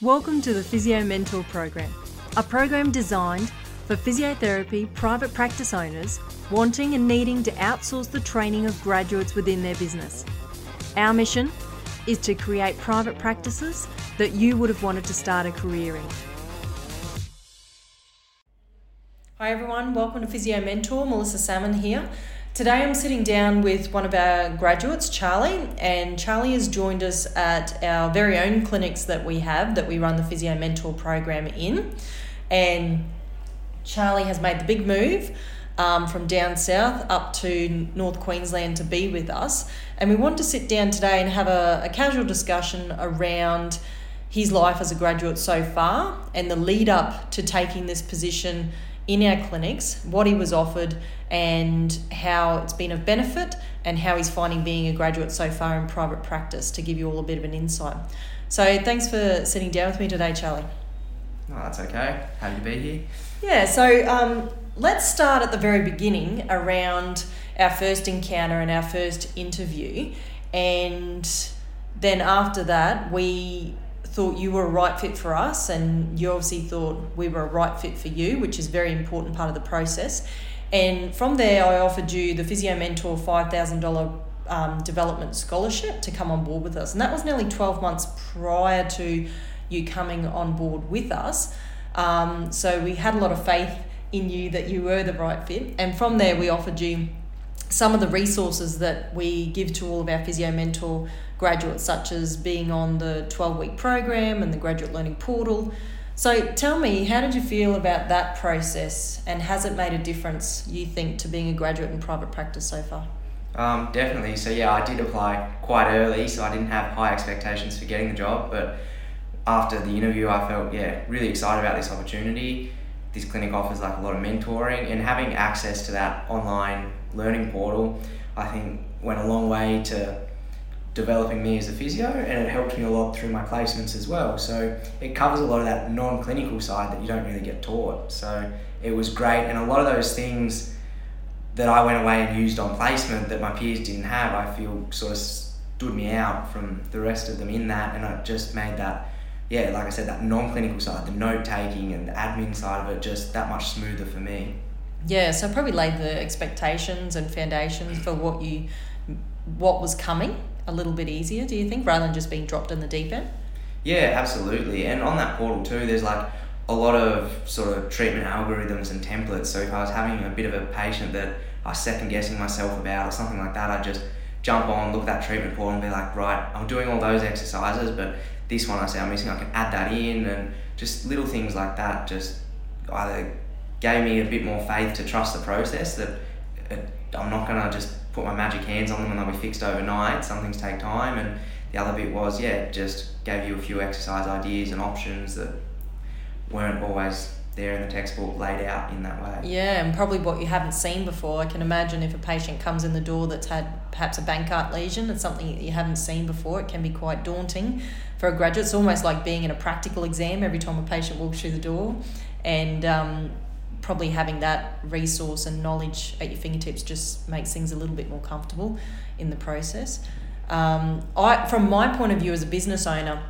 Welcome to the Physio Mentor Program, a program designed for physiotherapy private practice owners wanting and needing to outsource the training of graduates within their business. Our mission is to create private practices that you would have wanted to start a career in. Hi everyone, welcome to Physio Mentor. Melissa Salmon here. Today I'm sitting down with one of our graduates, Charlie, and Charlie has joined us at our very own clinics that we have that we run the Physio Mentor program in. And Charlie has made the big move um, from down south up to North Queensland to be with us. And we want to sit down today and have a, a casual discussion around his life as a graduate so far and the lead up to taking this position in our clinics, what he was offered, and how it's been of benefit, and how he's finding being a graduate so far in private practice to give you all a bit of an insight. So, thanks for sitting down with me today, Charlie. No, that's okay. Happy to be here. Yeah, so um, let's start at the very beginning around our first encounter and our first interview. And then after that, we thought you were a right fit for us, and you obviously thought we were a right fit for you, which is a very important part of the process. And from there, I offered you the Physio Mentor $5,000 um, development scholarship to come on board with us. And that was nearly 12 months prior to you coming on board with us. Um, so we had a lot of faith in you that you were the right fit. And from there, we offered you some of the resources that we give to all of our Physio Mentor graduates, such as being on the 12 week program and the graduate learning portal. So tell me, how did you feel about that process and has it made a difference, you think, to being a graduate in private practice so far? Um, definitely. So, yeah, I did apply quite early, so I didn't have high expectations for getting the job. But after the interview, I felt, yeah, really excited about this opportunity. This clinic offers like a lot of mentoring and having access to that online learning portal, I think went a long way to developing me as a physio and it helped me a lot through my placements as well. So it covers a lot of that non clinical side that you don't really get taught. So it was great and a lot of those things that I went away and used on placement that my peers didn't have, I feel sort of stood me out from the rest of them in that and it just made that yeah, like I said, that non clinical side, the note taking and the admin side of it just that much smoother for me. Yeah, so probably laid the expectations and foundations for what you what was coming a little bit easier, do you think, rather than just being dropped in the deep end? Yeah, absolutely. And on that portal too, there's like a lot of sort of treatment algorithms and templates. So if I was having a bit of a patient that I was second guessing myself about or something like that, I'd just jump on, look at that treatment portal and be like, right, I'm doing all those exercises, but this one I say I'm missing, I can add that in and just little things like that just either gave me a bit more faith to trust the process that it, I'm not going to just put my magic hands on them and they'll be fixed overnight. Some things take time, and the other bit was yeah, just gave you a few exercise ideas and options that weren't always there in the textbook laid out in that way. Yeah, and probably what you haven't seen before. I can imagine if a patient comes in the door that's had perhaps a Bankart lesion, it's something that you haven't seen before. It can be quite daunting for a graduate. It's almost like being in a practical exam every time a patient walks through the door, and um, probably having that resource and knowledge at your fingertips just makes things a little bit more comfortable in the process. Um, I, from my point of view as a business owner,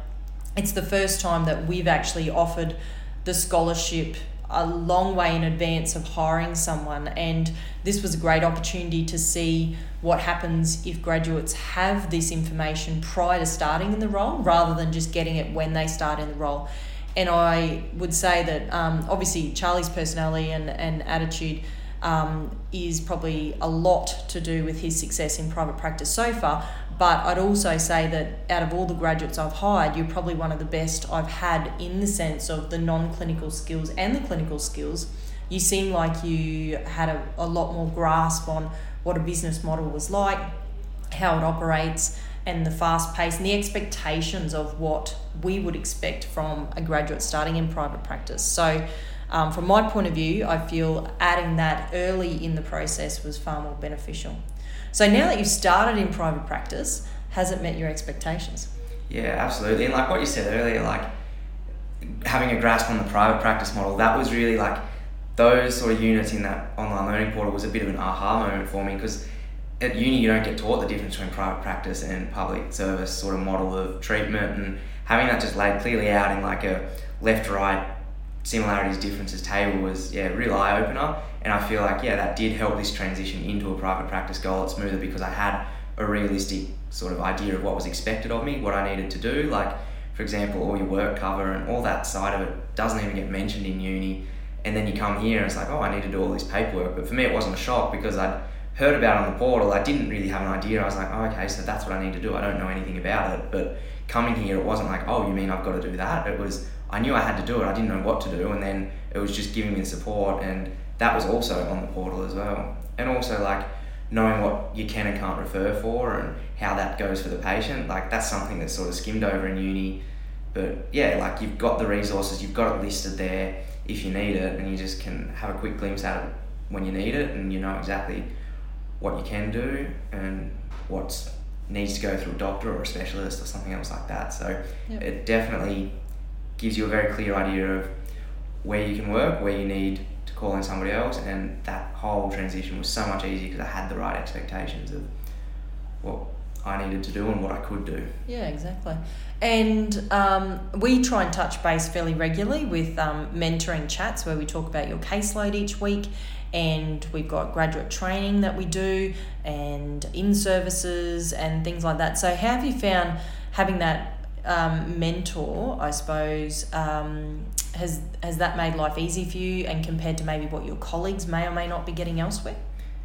it's the first time that we've actually offered the scholarship a long way in advance of hiring someone and this was a great opportunity to see what happens if graduates have this information prior to starting in the role rather than just getting it when they start in the role. And I would say that um, obviously Charlie's personality and, and attitude um, is probably a lot to do with his success in private practice so far. But I'd also say that out of all the graduates I've hired, you're probably one of the best I've had in the sense of the non clinical skills and the clinical skills. You seem like you had a, a lot more grasp on what a business model was like, how it operates, and the fast pace and the expectations of what we would expect from a graduate starting in private practice. So, um, from my point of view, I feel adding that early in the process was far more beneficial. So, now that you've started in private practice, has it met your expectations? Yeah, absolutely. And like what you said earlier, like having a grasp on the private practice model, that was really like those sort of units in that online learning portal was a bit of an aha moment for me because at uni you don't get taught the difference between private practice and public service sort of model of treatment and having that just laid clearly out in like a left right similarities differences table was yeah real eye opener and I feel like yeah that did help this transition into a private practice go a lot smoother because I had a realistic sort of idea of what was expected of me what I needed to do. Like for example all your work cover and all that side of it doesn't even get mentioned in uni. And then you come here and it's like oh I need to do all this paperwork. But for me it wasn't a shock because I'd heard about on the portal. I didn't really have an idea. I was like oh okay so that's what I need to do. I don't know anything about it. But coming here it wasn't like oh you mean I've got to do that? It was I knew I had to do it. I didn't know what to do, and then it was just giving me the support, and that was also on the portal as well. And also like knowing what you can and can't refer for, and how that goes for the patient. Like that's something that's sort of skimmed over in uni. But yeah, like you've got the resources, you've got it listed there if you need it, and you just can have a quick glimpse at it when you need it, and you know exactly what you can do and what needs to go through a doctor or a specialist or something else like that. So yep. it definitely gives you a very clear idea of where you can work, where you need to call in somebody else, and that whole transition was so much easier because I had the right expectations of what I needed to do and what I could do. Yeah, exactly. And um, we try and touch base fairly regularly with um, mentoring chats where we talk about your caseload each week. And we've got graduate training that we do and in services and things like that. So, how have you found having that um, mentor, I suppose, um, has has that made life easy for you, and compared to maybe what your colleagues may or may not be getting elsewhere?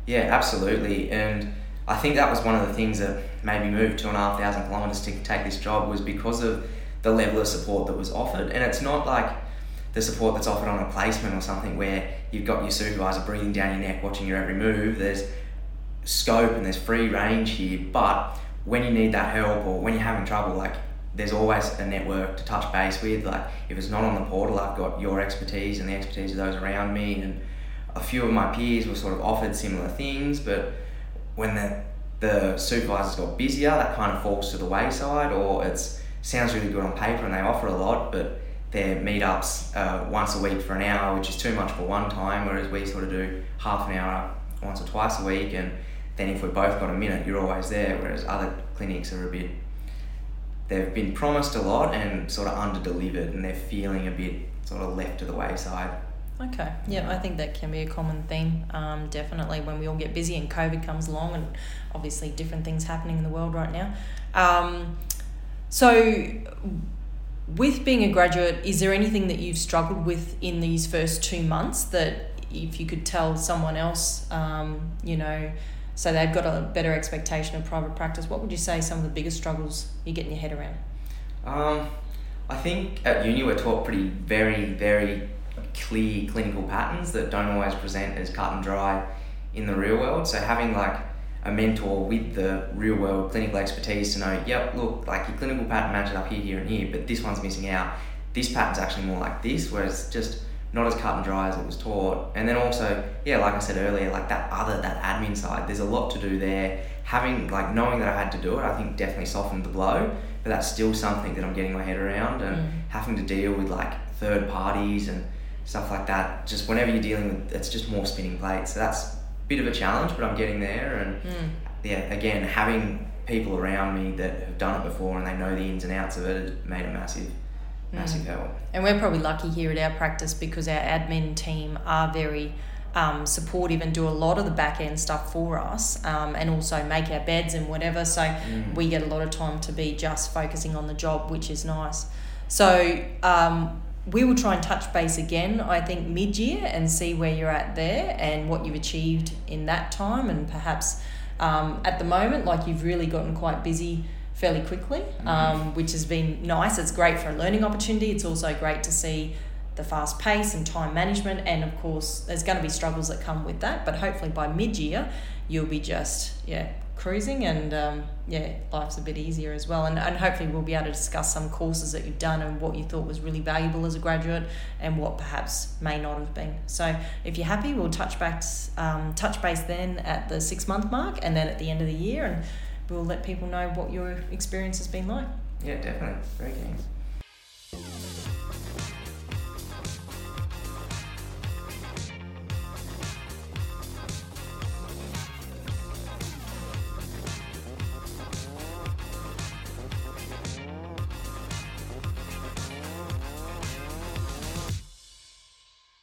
Yeah, absolutely, and I think that was one of the things that made me move two and a half thousand kilometers to take this job was because of the level of support that was offered, and it's not like the support that's offered on a placement or something where you've got your supervisor breathing down your neck, watching your every move. There's scope and there's free range here, but when you need that help or when you're having trouble, like there's always a network to touch base with. Like if it's not on the portal, I've got your expertise and the expertise of those around me, and a few of my peers were sort of offered similar things, but when the the supervisors got busier, that kind of falls to the wayside, or it sounds really good on paper and they offer a lot, but their meetups uh, once a week for an hour, which is too much for one time, whereas we sort of do half an hour once or twice a week, and then if we've both got a minute, you're always there, whereas other clinics are a bit they've been promised a lot and sort of under delivered and they're feeling a bit sort of left to the wayside. Okay, yeah, I think that can be a common theme. Um, definitely when we all get busy and COVID comes along, and obviously different things happening in the world right now. Um, so, with being a graduate, is there anything that you've struggled with in these first two months that if you could tell someone else, um, you know, so they've got a better expectation of private practice. What would you say some of the biggest struggles you're getting your head around? Um, I think at uni we're taught pretty very, very clear clinical patterns that don't always present as cut and dry in the real world. So having like a mentor with the real world clinical expertise to know, yep, look, like your clinical pattern matches up here, here, and here, but this one's missing out. This pattern's actually more like this, whereas just not as cut and dry as it was taught. And then also, yeah, like I said earlier, like that other that admin side, there's a lot to do there. Having like knowing that I had to do it, I think definitely softened the blow. But that's still something that I'm getting my head around and mm. having to deal with like third parties and stuff like that. Just whenever you're dealing with, it's just more spinning plates. So that's a bit of a challenge, but I'm getting there. And mm. yeah, again, having people around me that have done it before and they know the ins and outs of it has made a massive massive mm. help. And we're probably lucky here at our practice because our admin team are very um, supportive and do a lot of the back end stuff for us um, and also make our beds and whatever. So mm. we get a lot of time to be just focusing on the job, which is nice. So um, we will try and touch base again, I think, mid year and see where you're at there and what you've achieved in that time. And perhaps um, at the moment, like you've really gotten quite busy fairly quickly, mm-hmm. um, which has been nice. It's great for a learning opportunity. It's also great to see the fast pace and time management, and of course, there's going to be struggles that come with that. But hopefully, by mid year, you'll be just yeah cruising, and um, yeah, life's a bit easier as well. And and hopefully, we'll be able to discuss some courses that you've done and what you thought was really valuable as a graduate, and what perhaps may not have been. So, if you're happy, we'll touch back um, touch base then at the six month mark, and then at the end of the year, and we'll let people know what your experience has been like. Yeah, definitely. Very keen.